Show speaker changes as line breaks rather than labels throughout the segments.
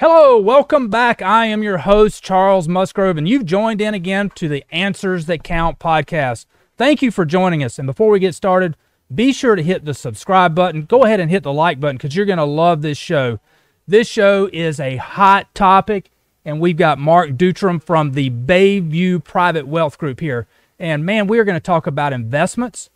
Hello, welcome back. I am your host, Charles Musgrove, and you've joined in again to the Answers That Count podcast. Thank you for joining us. And before we get started, be sure to hit the subscribe button. Go ahead and hit the like button because you're going to love this show. This show is a hot topic, and we've got Mark Dutram from the Bayview Private Wealth Group here. And man, we're going to talk about investments,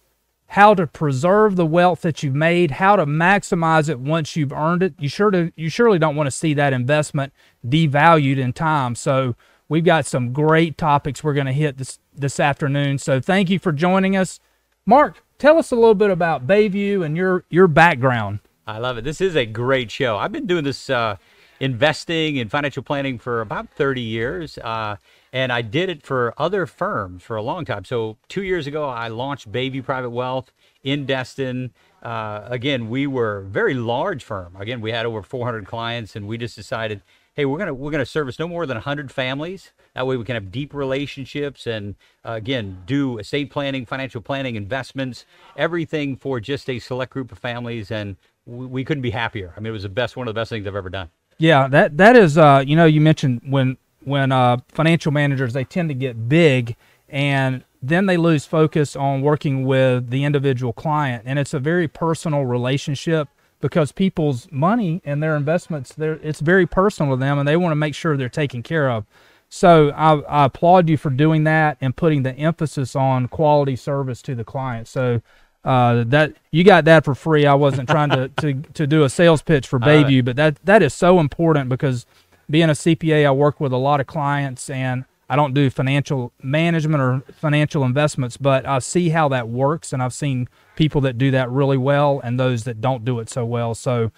how to preserve the wealth that you've made, how to maximize it once you've earned it. You sure to, you surely don't want to see that investment devalued in time. So we've got some great topics we're going to hit this this afternoon. So thank you for joining us. Mark, tell us a little bit about Bayview and your your background.
I love it. This is a great show. I've been doing this uh, investing and financial planning for about 30 years. Uh, and I did it for other firms for a long time. So two years ago, I launched Bayview Private Wealth in Destin. Uh, again, we were a very large firm. Again, we had over 400 clients, and we just decided, hey, we're gonna we're gonna service no more than 100 families. That way, we can have deep relationships and uh, again do estate planning, financial planning, investments, everything for just a select group of families. And we, we couldn't be happier. I mean, it was the best one of the best things I've ever done.
Yeah, that that is. Uh, you know, you mentioned when when uh, financial managers they tend to get big and then they lose focus on working with the individual client. And it's a very personal relationship because people's money and their investments it's very personal to them and they want to make sure they're taken care of. So I, I applaud you for doing that and putting the emphasis on quality service to the client. So uh, that you got that for free. I wasn't trying to, to, to do a sales pitch for Bayview, but that that is so important because being a CPA, I work with a lot of clients and I don't do financial management or financial investments, but I see how that works. And I've seen people that do that really well and those that don't do it so well. So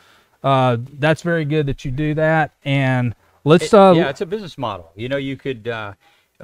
uh, that's very good that you do that. And let's. Uh,
yeah, it's a business model. You know, you could. Uh,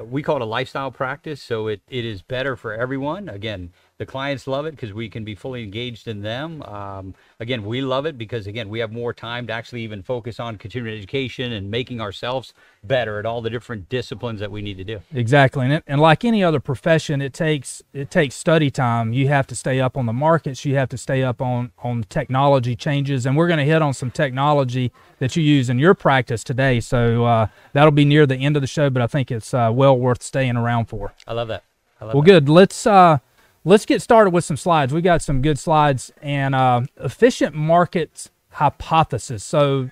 we call it a lifestyle practice, so it, it is better for everyone. Again, the clients love it because we can be fully engaged in them. Um, again, we love it because again we have more time to actually even focus on continuing education and making ourselves better at all the different disciplines that we need to do.
Exactly, and, and like any other profession, it takes it takes study time. You have to stay up on the markets. You have to stay up on on technology changes, and we're going to hit on some technology that you use in your practice today. So uh, that'll be near the end of the show, but I think it's uh, well worth staying around for.
I love that. I love
well,
that.
good. Let's. Uh, let's get started with some slides. We got some good slides and uh, efficient markets hypothesis. So,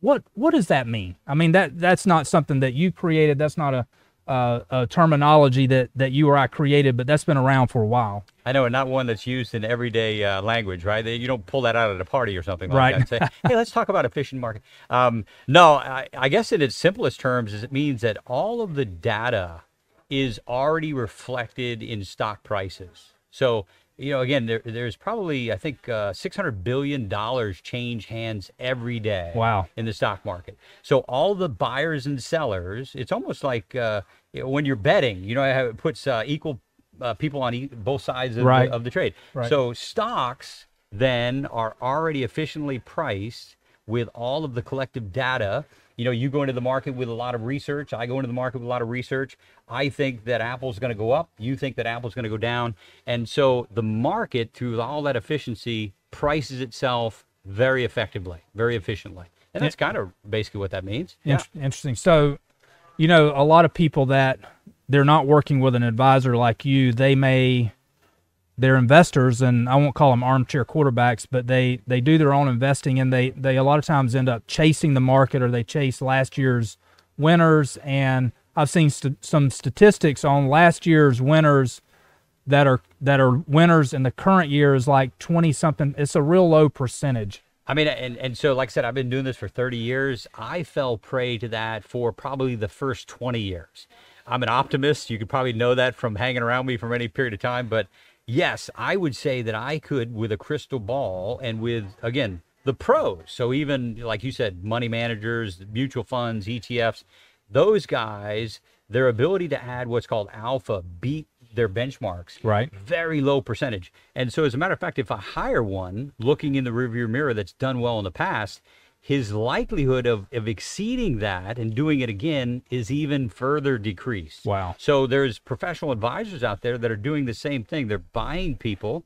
what what does that mean? I mean that that's not something that you created. That's not a uh, a terminology that that you or I created, but that's been around for a while.
I know, and not one that's used in everyday uh, language, right? You don't pull that out at a party or something like
right.
that. Say, hey, let's talk about efficient market. Um, no, I, I guess in its simplest terms, is it means that all of the data is already reflected in stock prices. So, you know, again, there, there's probably, I think, uh, $600 billion change hands every day
wow.
in the stock market. So, all the buyers and sellers, it's almost like uh, when you're betting, you know, it puts uh, equal uh, people on e- both sides of,
right.
the, of the trade.
Right.
So, stocks then are already efficiently priced with all of the collective data you know, you go into the market with a lot of research. I go into the market with a lot of research. I think that Apple's going to go up. You think that Apple's going to go down. And so the market, through all that efficiency, prices itself very effectively, very efficiently. And that's kind of basically what that means.
Yeah. Interesting. So, you know, a lot of people that they're not working with an advisor like you, they may they're investors and I won't call them armchair quarterbacks, but they they do their own investing and they they a lot of times end up chasing the market or they chase last year's winners and I've seen st- some statistics on last year's winners that are that are winners in the current year is like 20 something it's a real low percentage.
I mean, and, and so, like I said, I've been doing this for 30 years. I fell prey to that for probably the first 20 years. I'm an optimist. You could probably know that from hanging around me for any period of time. But yes, I would say that I could, with a crystal ball and with, again, the pros. So even like you said, money managers, mutual funds, ETFs, those guys, their ability to add what's called alpha beat their benchmarks.
Right.
Very low percentage. And so as a matter of fact, if I hire one looking in the rearview mirror that's done well in the past, his likelihood of, of exceeding that and doing it again is even further decreased.
Wow.
So there's professional advisors out there that are doing the same thing. They're buying people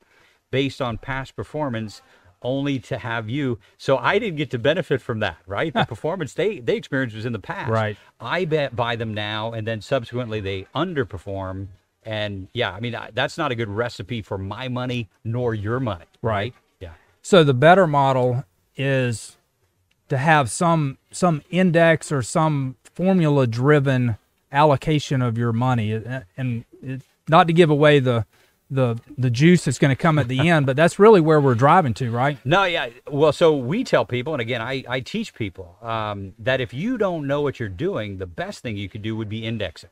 based on past performance only to have you. So I didn't get to benefit from that, right? The performance they they experienced was in the past.
Right.
I bet buy them now, and then subsequently they underperform. And yeah, I mean that's not a good recipe for my money nor your money.
Right.
Yeah.
So the better model is to have some some index or some formula driven allocation of your money Uh, and it, not to give away the the the juice that's going to come at the end but that's really where we're driving to right
No, yeah. Well, so we tell people, and again, I, I teach people um, that if you don't know what you're doing, the best thing you could do would be indexing,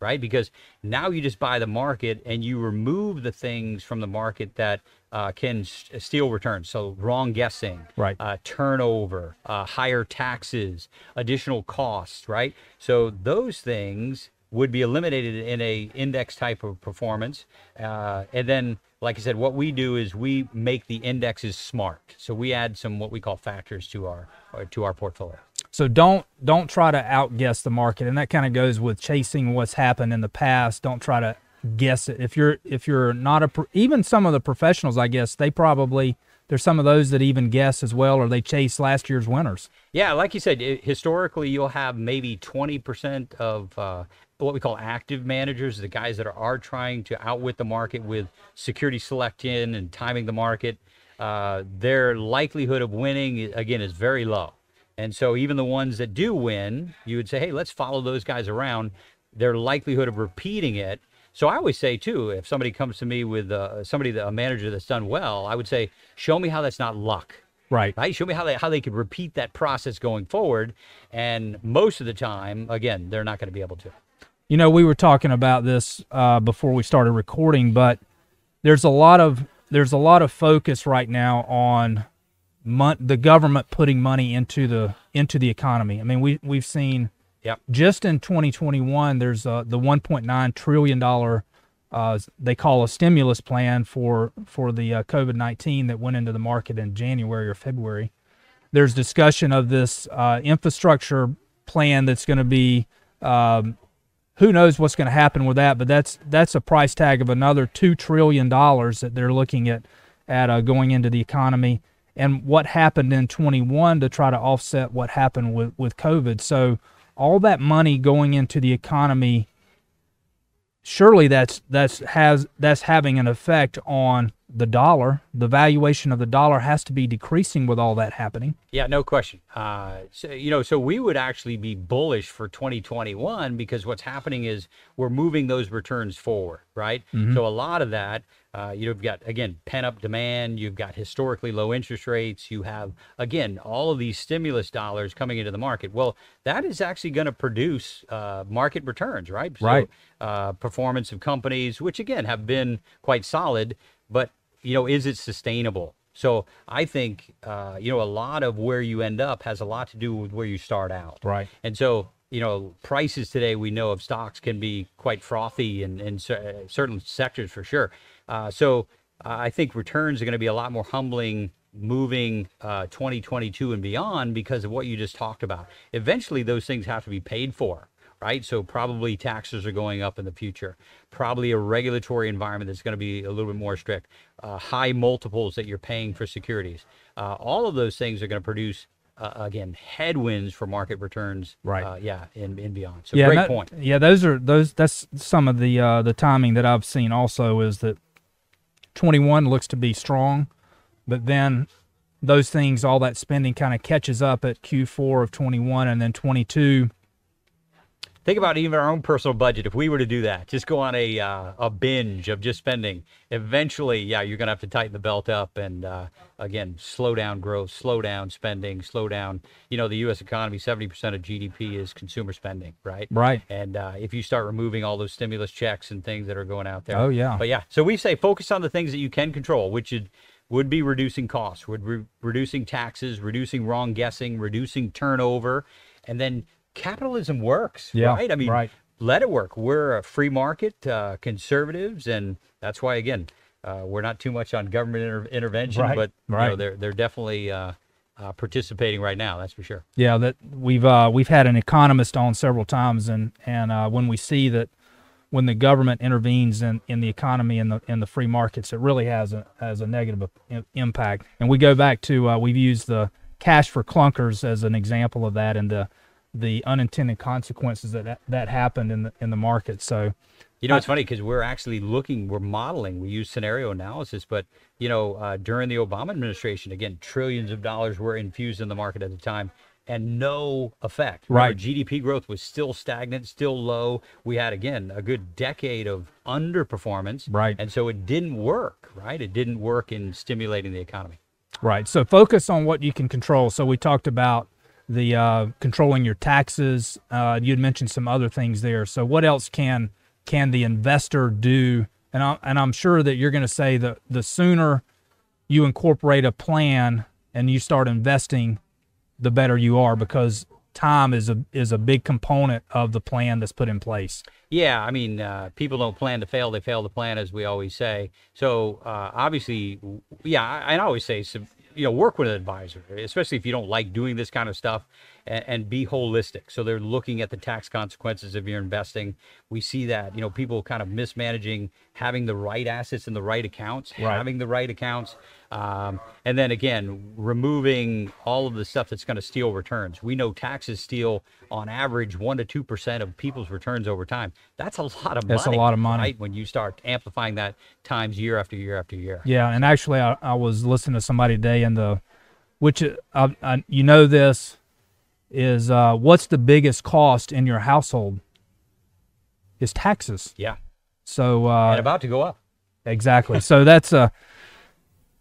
right? Because now you just buy the market and you remove the things from the market that uh, can steal returns. So wrong guessing,
Right.
Uh, turnover, uh, higher taxes, additional costs, right? So those things would be eliminated in a index type of performance. Uh, and then, like I said, what we do is we make the indexes smart. So we add some what we call factors to our or to our portfolio.
So don't don't try to outguess the market and that kind of goes with chasing what's happened in the past don't try to guess it if you're if you're not a even some of the professionals i guess they probably there's some of those that even guess as well or they chase last year's winners
Yeah, like you said, historically you'll have maybe 20% of uh, what we call active managers, the guys that are, are trying to outwit the market with security selection and timing the market. Uh, their likelihood of winning, again, is very low. And so even the ones that do win, you would say, hey, let's follow those guys around. Their likelihood of repeating it. So I always say too, if somebody comes to me with uh, somebody, that, a manager that's done well, I would say, show me how that's not luck
right
right? Show me how they how they could repeat that process going forward. And most of the time, again, they're not going to be able to.
You know, we were talking about this uh, before we started recording, but there's a lot of there's a lot of focus right now on mon- the government putting money into the into the economy. I mean, we we've seen
Yep.
just in 2021 there's uh, the 1.9 trillion dollar uh, they call a stimulus plan for for the uh, COVID-19 that went into the market in January or February. There's discussion of this uh, infrastructure plan that's going to be um, who knows what's going to happen with that, but that's that's a price tag of another two trillion dollars that they're looking at at uh, going into the economy, and what happened in 21 to try to offset what happened with with COVID. So all that money going into the economy, surely that's that's has that's having an effect on the dollar. The valuation of the dollar has to be decreasing with all that happening.
Yeah, no question. Uh, so, you know, so we would actually be bullish for 2021 because what's happening is we're moving those returns forward, right? So a lot of that, uh, you've got again pent up demand. You've got historically low interest rates. You have again all of these stimulus dollars coming into the market. Well, that is actually going to produce uh, market returns, right? So,
Right.
uh, performance of companies, which again have been quite solid, but you know, is it sustainable? So I think uh, you know a lot of where you end up has a lot to do with where you start out.
Right.
And so you know prices today we know of stocks can be quite frothy in, in certain sectors for sure. Uh, so uh, I think returns are going to be a lot more humbling moving uh, 2022 and beyond because of what you just talked about. Eventually, those things have to be paid for right? So probably taxes are going up in the future. Probably a regulatory environment that's going to be a little bit more strict. Uh, high multiples that you're paying for securities. Uh, all of those things are going to produce. Uh, again, headwinds for market returns,
Right.
Uh, yeah, and, and beyond. So
yeah,
great
that-
point.
Yeah, those are those. That's some of the uh, the timing that I've seen. Also, is that 21 looks to be strong, but then those things, all that spending, kind of catches up at Q4 of 21, and then 22.
Think about even our own personal budget. If we were to do that, just go on a uh, a binge of just spending. Eventually, yeah, you're gonna have to tighten the belt up and uh, again slow down growth, slow down spending, slow down. You know, the U.S. economy, 70% of GDP is consumer spending, right?
Right.
And uh, if you start removing all those stimulus checks and things that are going out there,
Oh, yeah.
But yeah, so we say focus on the things that you can control, which would would be reducing costs, would re- reducing taxes, reducing wrong guessing, reducing turnover, and then capitalism works,
Yeah,
right? I mean,
right.
let it work. We're a free market, uh, conservatives, and that's why again uh, we're not too much on government inter- intervention,
Right,
but you know, they're they're definitely uh, uh, participating right now. That's for sure.
Yeah, that we've uh, we've had an economist on several times, and and uh, when we see that when the government intervenes in, in the economy and the in the free markets, it really has a has a negative impact. And we go back to uh, we've used the cash for clunkers as an example of that, and the the unintended consequences that that, happened in the in the market. So
You know, it's funny because we're actually looking, we're modeling, we use scenario analysis, but, you know, uh, during the Obama administration, again, trillions of dollars were infused in the market at the time and no effect.
Right.
GDP growth was still stagnant, still low. We had, again, a good decade of underperformance.
Right.
And so it didn't work, right? It didn't work in stimulating the economy.
Right. So focus on what you can control. So we talked about the uh, controlling your taxes. Uh, you'd mentioned some other things there. So what else can can the investor do? And I'm and I'm sure that you're going to say that the sooner you incorporate a plan and you start investing, the better you are because time is a is a big component of the plan that's put in place.
Yeah, I mean, uh, people don't plan to fail; they fail to plan, as we always say. So, uh, obviously, yeah, I, I always say, you know, work with an advisor, especially if you don't like doing this kind of stuff, and, and be holistic. So they're looking at the tax consequences of your investing. We see that, you know, people kind of mismanaging having the right assets in the right accounts,
Right.
having the right accounts, um, and then again, removing all of the stuff that's going to steal returns. We know taxes steal on average one to two percent of people's returns over time. That's a lot of
That's a
money.
lot of money.
right? When you start amplifying that times year after year after year.
Yeah, and actually, I, I was listening to somebody today, in the which uh, I, I, you know this is uh, what's the biggest cost in your household is taxes.
Yeah,
So uh,
and about to go up.
exactly. So that's uh,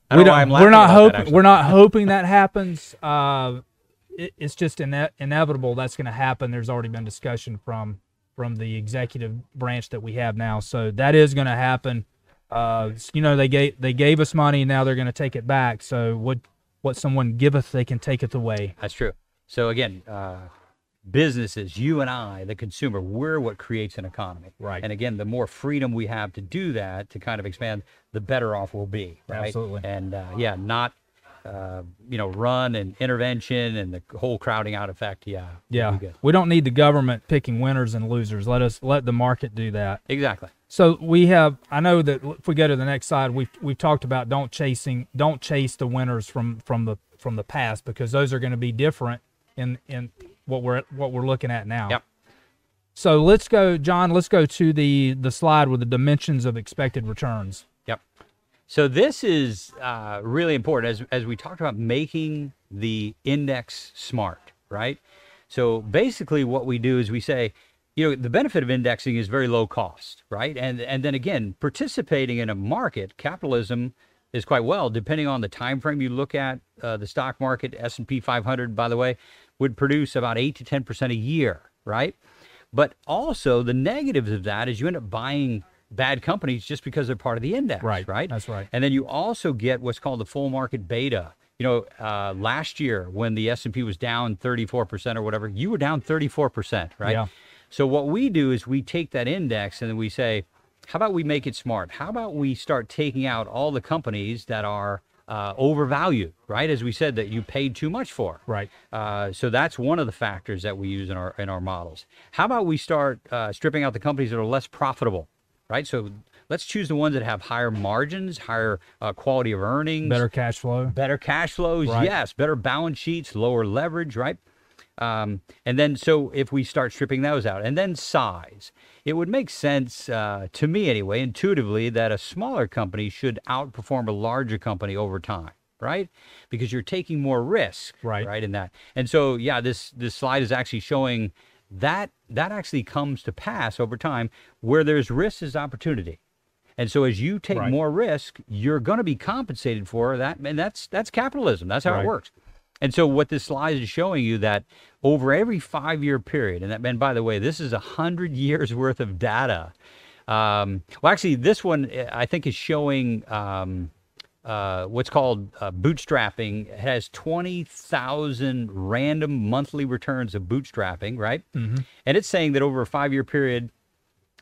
I
we
don't know why I'm
we're not
about that,
hoping we're not hoping that happens. Uh, it, it's just ine- inevitable that's going to happen. There's already been discussion from from the executive branch that we have now, so that is going to happen. Uh, you know, they gave they gave us money, and now they're going to take it back. So what what someone giveth, they can take it away.
That's true. So again, uh, businesses, you and I, the consumer, we're what creates an economy.
Right.
And again, the more freedom we have to do that, to kind of expand, the better off we'll be. Right.
Absolutely.
And uh, yeah, not. Uh, you know, run and intervention and the whole crowding out effect. Yeah.
Yeah, we don't need the government picking winners and losers. Let us let the market do that.
Exactly.
So we have. I know that if we go to the next slide, we've we've talked about don't chasing, don't chase the winners from from the from the past because those are going to be different in in what we're what we're looking at now.
Yep.
So let's go, John. Let's go to the the slide with the dimensions of expected returns.
Yep. So this is uh, really important as as we talked about making the index smart, right? So basically, what we do is we say, you know, the benefit of indexing is very low cost, right? And and then again, participating in a market, capitalism is quite well, depending on the time frame you look at. Uh, the stock market, S and P 500, by the way, would produce about eight to ten percent a year, right? But also the negatives of that is you end up buying bad companies just because they're part of the index,
Right,
Right.
that's right.
And then you also get what's called the full market beta. You know, uh, last year when the S and P was down 34 percent or whatever, you were down 34 percent, right?
Yeah.
So what we do is we take that index and then we say, how about we make it smart? How about we start taking out all the companies that are uh, overvalued, right? As we said, that you paid too much for.
Right.
Uh, so that's one of the factors that we use in our in our models. How about we start uh, stripping out the companies that are less profitable, right? So let's choose the ones that have higher margins, higher uh, quality of earnings,
Better cash flow.
better cash flows,
Right.
yes, better balance sheets, lower leverage, right? Um, and then, so if we start stripping those out, and then size, it would make sense uh, to me anyway, intuitively, that a smaller company should outperform a larger company over time, right? Because you're taking more risk,
Right.
Right in that. And so, yeah, this this slide is actually showing that that actually comes to pass over time. Where there's risk is opportunity. And so as you take
Right.
more risk, you're going to be compensated for that, and that's that's capitalism. That's how
Right.
it works. And so what this slide is showing you that over every five-year period, and that, and by the way, this is a hundred years worth of data. Um, well, actually, this one eh, I think is showing um, uh, what's called uh, bootstrapping. It has twenty thousand random monthly returns of bootstrapping, right? Mm-hmm. And it's saying that over a five-year period,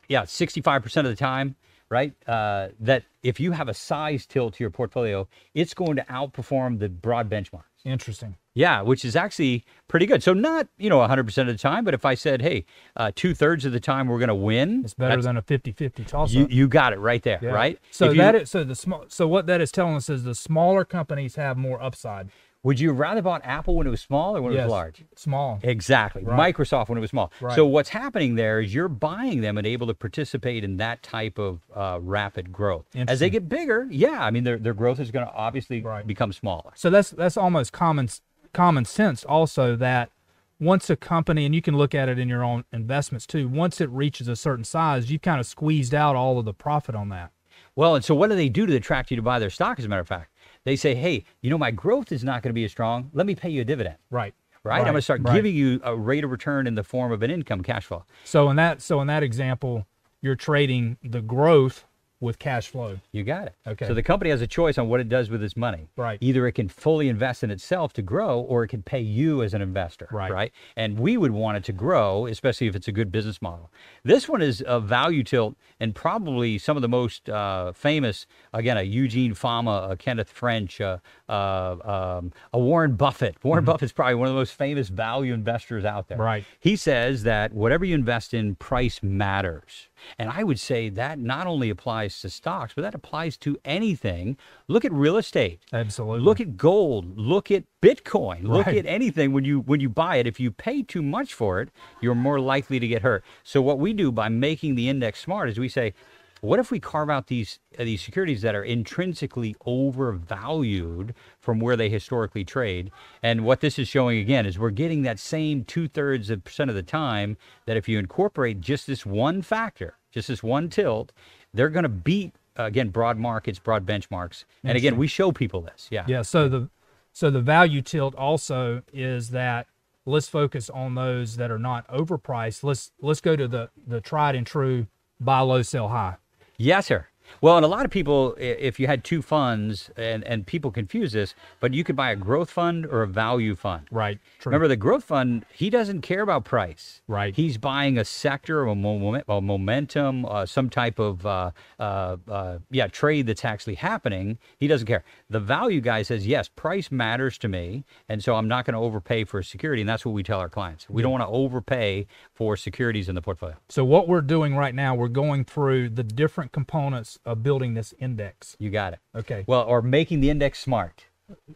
yeah, 65% of the time, right? Uh, that if you have a size tilt to your portfolio, it's going to outperform the broad benchmarks.
Interesting.
Yeah, which is actually pretty good. So not you know 100% of the time, but if I said, hey, uh, two thirds of the time we're going to win,
It's better than a 50-50 toss
you you got it right there,
Yeah.
right?
So
If you-
that is so the small. So what that is telling us is the smaller companies have more upside.
Would you rather bought Apple when it was small or when it was large?
Small.
Exactly.
Right.
Microsoft when it was small.
Right.
So what's happening there is you're buying them and able to participate in that type of uh, rapid growth. As they get bigger, yeah, I mean their their growth is going to obviously
Right.
become smaller.
So that's that's almost common common sense also that once a company and you can look at it in your own investments too, once it reaches a certain size, you've kind of squeezed out all of the profit on that.
Well, and so what do they do to attract you to buy their stock? As a matter of fact, they say, hey, you know my growth is not going to be as strong. Let me pay you a dividend.
Right.
Right? I'm going to start
right.
giving you a rate of return in the form of an income cash flow.
So in that so in that example, you're trading the growth with cash flow.
You got it.
Okay.
So the company has a choice on what it does with its money.
Right.
Either it can fully invest in itself to grow, or it can pay you as an investor.
Right.
Right. And we would want it to grow, especially if it's a good business model. This one is a value tilt, and probably some of the most uh, famous. Again, a Eugene Fama, a Kenneth French, uh, uh, um, a Warren Buffett. Warren Buffett's probably one of the most famous value investors out there.
Mm-hmm. Right.
He says that whatever you invest in, price matters. And I would say that not only applies to stocks, but that applies to anything. Look at real estate.
Absolutely.
Look at gold. Look at Bitcoin. Look
Right.
at anything when you when you buy it. If you pay too much for it, you're more likely to get hurt. So what we do by making the index smart is we say, what if we carve out these uh, these securities that are intrinsically overvalued from where they historically trade? And what this is showing again is we're getting that same two thirds of percent of the time that if you incorporate just this one factor, just this one tilt, they're going to beat uh, again broad markets, broad benchmarks. And again, we show people this. Yeah.
Yeah. So the so the value tilt also is that let's focus on those that are not overpriced. Let's let's go to the the tried and true buy low, sell high.
Yes, sir. Well, and a lot of people, if you had two funds, and, and people confuse this, but you could buy a growth fund or a value fund.
Right. True.
Remember, the growth fund, he doesn't care about price.
Right.
He's buying a sector, a, moment, a momentum, uh, some type of, uh, uh, uh, yeah, trade that's actually happening. He doesn't care. The value guy says, yes, price matters to me. And so I'm not going to overpay for a security. And that's what we tell our clients. We don't want to overpay for securities in the portfolio.
So what we're doing right now, we're going through the different components of building this index.
You got it.
Okay.
Well, or making the index smart.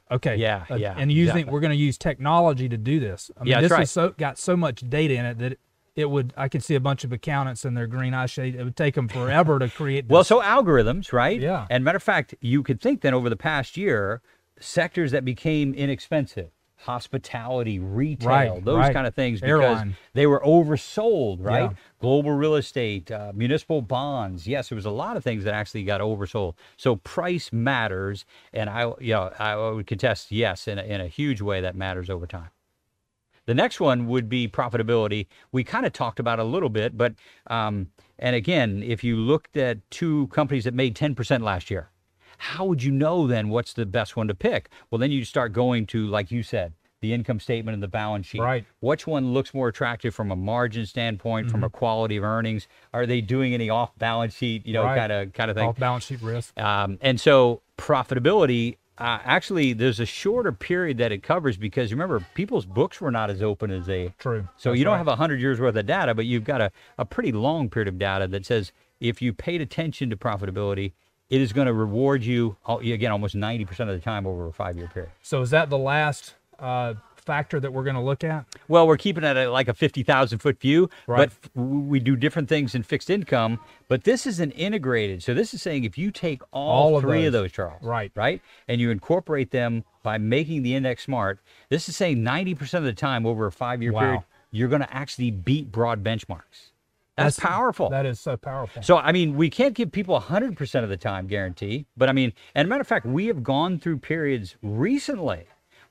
Okay.
Yeah,
Uh,
yeah,
And using
exactly.
we're going to use technology to do this. I mean,
Yeah,
this
that's
has so got so much data in it that it, it would I could see a bunch of accountants in their green eye shade. It would take them forever to create. This.
Well, so algorithms, right?
Yeah.
And matter of fact, you could think then over the past year, sectors that became inexpensive, hospitality, retail,
Right,
those
right.
kind of things, because
Airline.
they were oversold, right?
Yeah.
Global real estate, uh, municipal bonds. Yes, there was a lot of things that actually got oversold. So price matters, and I, you know, I would contest yes, in a, in a huge way that matters over time. The next one would be profitability. We kind of talked about a little bit, but um, and again, if you looked at two companies that made 10% last year, how would you know then what's the best one to pick? Well, then you start going to, like you said, the income statement and the balance sheet.
Right.
Which one looks more attractive from a margin standpoint, from a quality of earnings? Are they doing any off balance sheet, you know,
Right.
kind of kind of thing?
off balance sheet risk.
Um, and so profitability, uh, actually, there's a shorter period that it covers because remember, people's books were not as open as they.
True.
So
That's
you don't
right.
have a hundred years worth of data, but you've got a, a pretty long period of data that says if you paid attention to profitability, it is going to reward you again almost 90% of the time over a five year period.
So is that the last uh, factor that we're going to look at?
Well, we're keeping it at like a 50,000 foot view,
Right.
but we do different things in fixed income. But this is an integrated. So this is saying if you take all,
All of
three of
those.
those, Charles,
Right.
right, and you incorporate them by making the index smart, this is saying 90% of the time over a five year
Wow.
period, you're going to actually beat broad benchmarks. That's, powerful.
That is so powerful.
So I mean, we can't give people 100% of the time guarantee, but I mean, and a matter of fact, we have gone through periods recently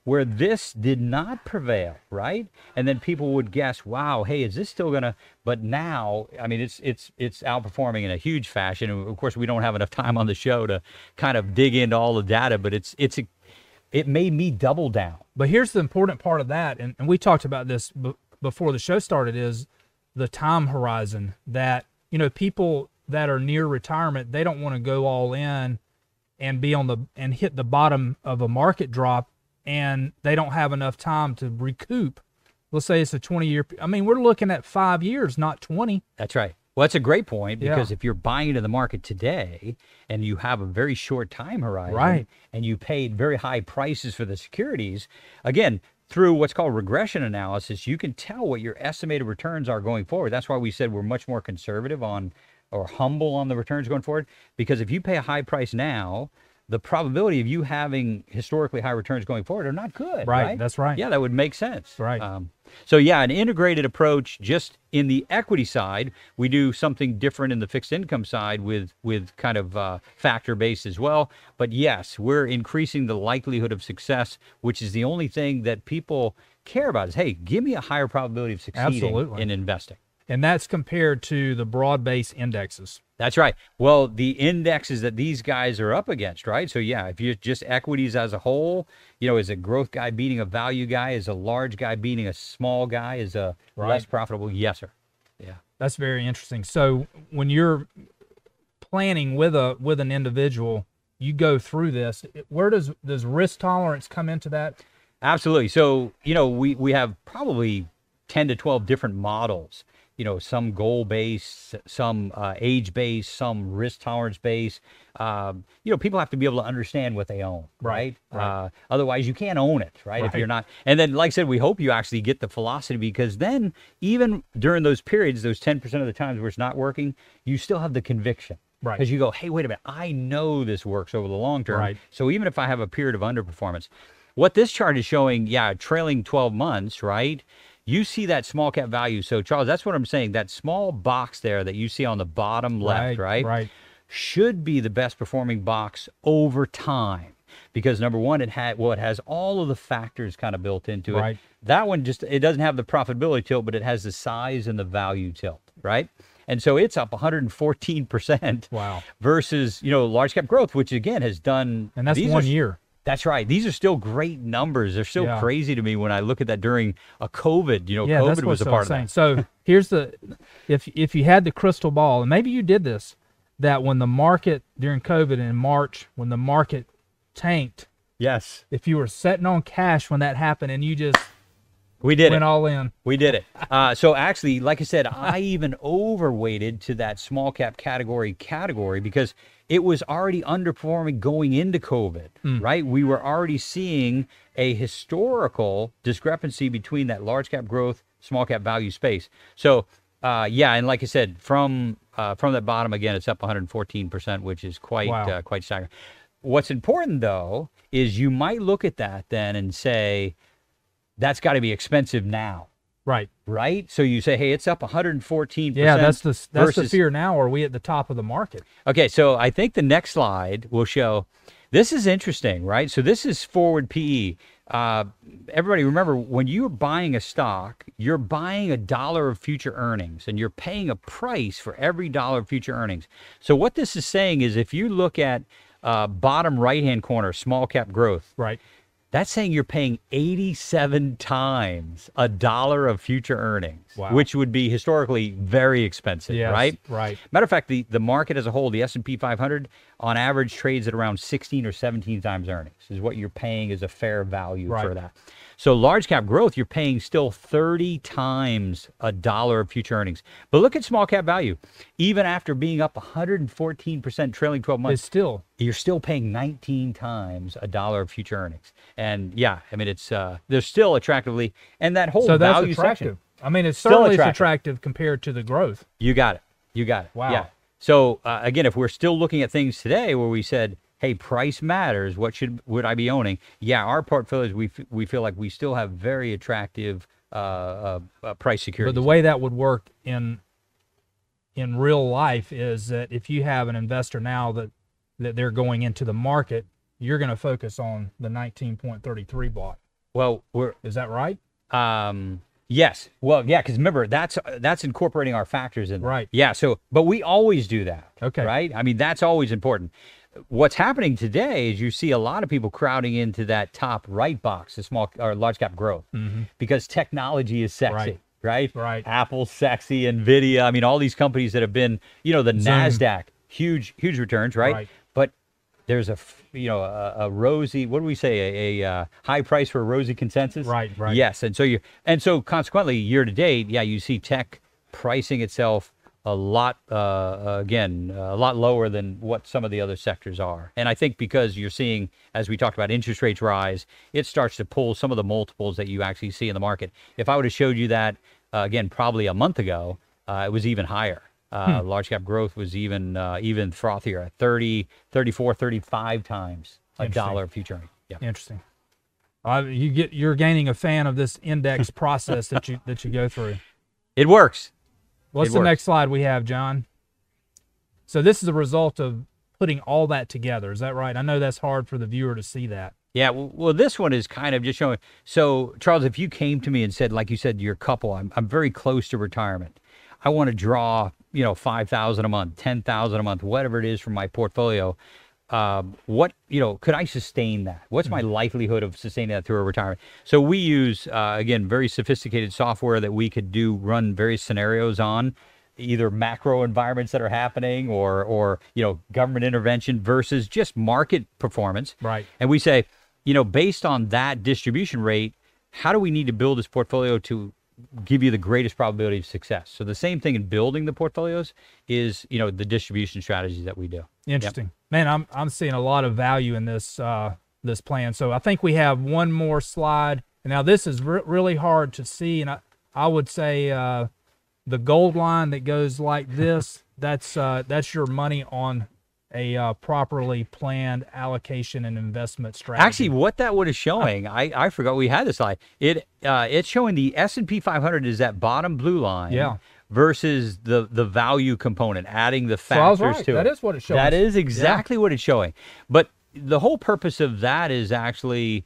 where this did not prevail, right? And then people would guess, "Wow, hey, is this still gonna?" But now, I mean, it's it's it's outperforming in a huge fashion. And of course, we don't have enough time on the show to kind of dig into all the data, but it's it's it made me double down.
But here's the important part of that, and, and we talked about this b- before the show started, is the time horizon that, you know, people that are near retirement, they don't want to go all in and be on the and hit the bottom of a market drop and they don't have enough time to recoup. Let's say it's a 20 year. I mean, we're looking at five years, not 20.
That's right. Well, that's a great point
Yeah.
because if you're buying into the market today and you have a very short time horizon
Right.
and you paid very high prices for the securities, again, through what's called regression analysis, you can tell what your estimated returns are going forward. That's why we said we're much more conservative on or humble on the returns going forward because if you pay a high price now, the probability of you having historically high returns going forward are not good.
Right,
Right.
that's right.
Yeah, that would make sense.
Right.
Um, so yeah, an integrated approach just in the equity side. We do something different in the fixed income side with with kind of uh, factor based as well. But yes, we're increasing the likelihood of success, which is the only thing that people care about. Is hey, give me a higher probability of succeeding
Absolutely.
in investing.
And that's compared to the broad based indexes.
That's right. Well, the indexes that these guys are up against, right? So yeah, if you're just equities as a whole, you know, is a growth guy beating a value guy? Is a large guy beating a small guy? Is a less profitable? Yes, sir. Yeah.
That's very interesting. So when you're planning with a with an individual, you go through this. Where does does risk tolerance come into that?
Absolutely. So, you know, we, we have probably 10 to 12 different models, you know, some goal based, some uh, age based, some risk tolerance based. Um, you know, people have to be able to understand what they own, right?
Right, right.
Uh, otherwise, you can't own it, right? If you're not. And then, like I said, we hope you actually get the philosophy because then, even during those periods, those 10% of the times where it's not working, you still have the conviction.
Right.
Because you go, hey, wait a minute, I know this works over the long term.
Right.
So even if I have a period of underperformance, what this chart is showing, yeah, trailing 12 months, right? You see that small cap value. So Charles, that's what I'm saying. That small box there that you see on the bottom left, right?
Right.
Should be the best performing box over time. Because number one, it had well, it has all of the factors kind of built into it.
Right.
That one just it doesn't have the profitability tilt, but it has the size and the value tilt, right? And so it's up 114%
Wow.
versus, you know, large cap growth, which again has done
And that's one
are-
year.
That's right. These are still great numbers. They're still
Yeah.
crazy to me when I look at that during a COVID. You know,
Yeah,
COVID was a
I
part
was
of that.
So here's the if if you had the crystal ball, and maybe you did this, that when the market during COVID in March, when the market tanked,
Yes,
if you were sitting on cash when that happened and you just
we did
went
it.
all in.
We did it. Uh, so actually, like I said, I even overweighted to that small cap category category because it was already underperforming going into COVID, right? We were already seeing a historical discrepancy between that large cap growth, small cap value space. So uh, yeah, and like I said, from uh, from that bottom again, it's up 114 percent, which is quite
Wow.
uh, quite staggering. What's important though is you might look at that then and say, that's got to be expensive now
Right.
right? So you say, hey, it's up 114.
Yeah, that's the that's the fear now. Are we at the top of the market?
Okay, so I think the next slide will show. This is interesting, right? So this is forward PE. Uh, everybody, remember when you're buying a stock, you're buying a dollar of future earnings, and you're paying a price for every dollar of future earnings. So what this is saying is, if you look at uh, bottom right hand corner, small cap growth,
Right.
That's saying you're paying 87 times a dollar of future earnings,
Wow.
which would be historically very expensive,
Yes,
right?
right.
Matter of fact, the, the market as a whole, the S&P 500, on average trades at around 16 or 17 times earnings is what you're paying as a fair value for that. So large cap growth, you're paying still 30 times a dollar of future earnings. But look at small cap value. Even after being up 114% trailing 12 months,
It's still
you're still paying 19 times a dollar of future earnings. And yeah, I mean it's uh they're still attractively and that whole
so
value
attractive.
section.
I mean, it's
Still
certainly
attractive.
attractive compared to the growth.
You got it. You got it.
Wow.
Yeah. So uh, again, if we're still looking at things today where we said, "Hey, price matters. What should would I be owning?" Yeah, our portfolios we f- we feel like we still have very attractive uh, uh, uh price security.
But the way that would work in in real life is that if you have an investor now that that they're going into the market, you're going to focus on the 19.33 block.
well, we're
Is that right?
Um, yes. Well, yeah, because remember that's that's incorporating our factors in.
Right.
Yeah. So, but we always do that.
Okay.
Right. I mean, that's always important. What's happening today is you see a lot of people crowding into that top right box, the small or large cap growth, because technology is sexy.
Mm-hmm. Right.
Right.
Right.
Apple's sexy, Nvidia. I mean, all these companies that have been, you know, the
Zoom.
Nasdaq, huge, huge returns. Right.
Right.
But there's a you know a, a rosy what do we say? A, a uh, high price for a rosy consensus?
Right, right.
yes and so you and so consequently year to date yeah you see tech pricing itself a lot uh, again a lot lower than what some of the other sectors are. And i think because you're seeing as we talked about interest rates rise it starts to pull some of the multiples that you actually see in the market. If i would have showed you that uh, again probably a month ago uh, it was even higher uh, large cap growth was even uh, even frothier at 30 34 35 times a dollar future yeah
Interesting. Uh, you get you're gaining a fan of this index process that you that you go through.
it works
What's
It
the
works.
next slide we have, John? So this is a result of putting all that together. Is that right? I know that's hard for the viewer to see that.
Yeah, well, well, this one is kind of just showing. So, Charles, if you came to me and said, like you said, you're a couple, I'm, I'm very close to retirement. I want to draw, you know, five thousand a month, ten thousand a month, whatever it is from my portfolio. Um, what you know, could I sustain that? What's my likelihood of sustaining that through a retirement? So we use uh, again very sophisticated software that we could do run various scenarios on either macro environments that are happening or or you know government intervention versus just market performance
Right.
and we say, you know, based on that distribution rate, how do we need to build this portfolio to give you the greatest probability of success? So the same thing in building the portfolios is, you know, the distribution strategies that we do.
Interesting, man. I'm I'm seeing a lot of value in this uh, this plan. So I think we have one more slide. And now this is re- really hard to see, and I I would say uh, the gold line that goes like this. That's uh, that's your money on a uh, properly planned allocation and investment strategy.
Actually, what that one is showing, I, I forgot we had this slide. It uh, it's showing the S and P 500 is that bottom blue line.
Yeah.
Versus the the value component, adding the
So
factors
right.
to
That
it.
is what it shows.
That is exactly what it's showing. But the whole purpose of that is actually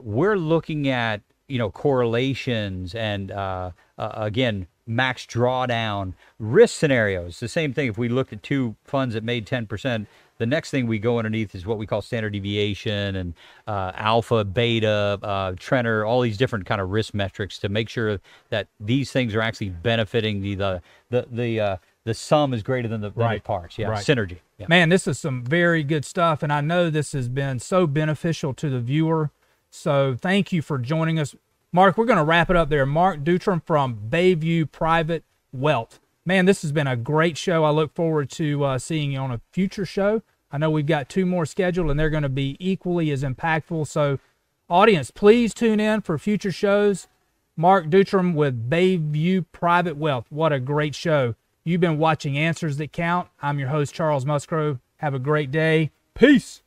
we're looking at you know correlations and uh, uh, again max drawdown risk scenarios. The same thing if we looked at two funds that made ten percent. The next thing we go underneath is what we call standard deviation and uh, alpha, beta, uh, all these different kind of risk metrics to make sure that these things are actually benefiting the the the the, uh, the sum is greater than the, than the
Right.
parts. Yeah,
Right.
synergy. Yeah.
Man, this is some very good stuff, and I know this has been so beneficial to the viewer. So thank you for joining us. Mark, we're going to wrap it up there. Mark Dutram from Bayview Private Wealth. Man, this has been a great show. I look forward to uh, seeing you on a future show. I know we've got two more scheduled, and they're going to be equally as impactful. So, audience, please tune in for future shows. Mark Dutram with Bayview Private Wealth. What a great show. You've been watching Answers That Count. I'm your host, Charles Musgrove. Have a great day. Peace.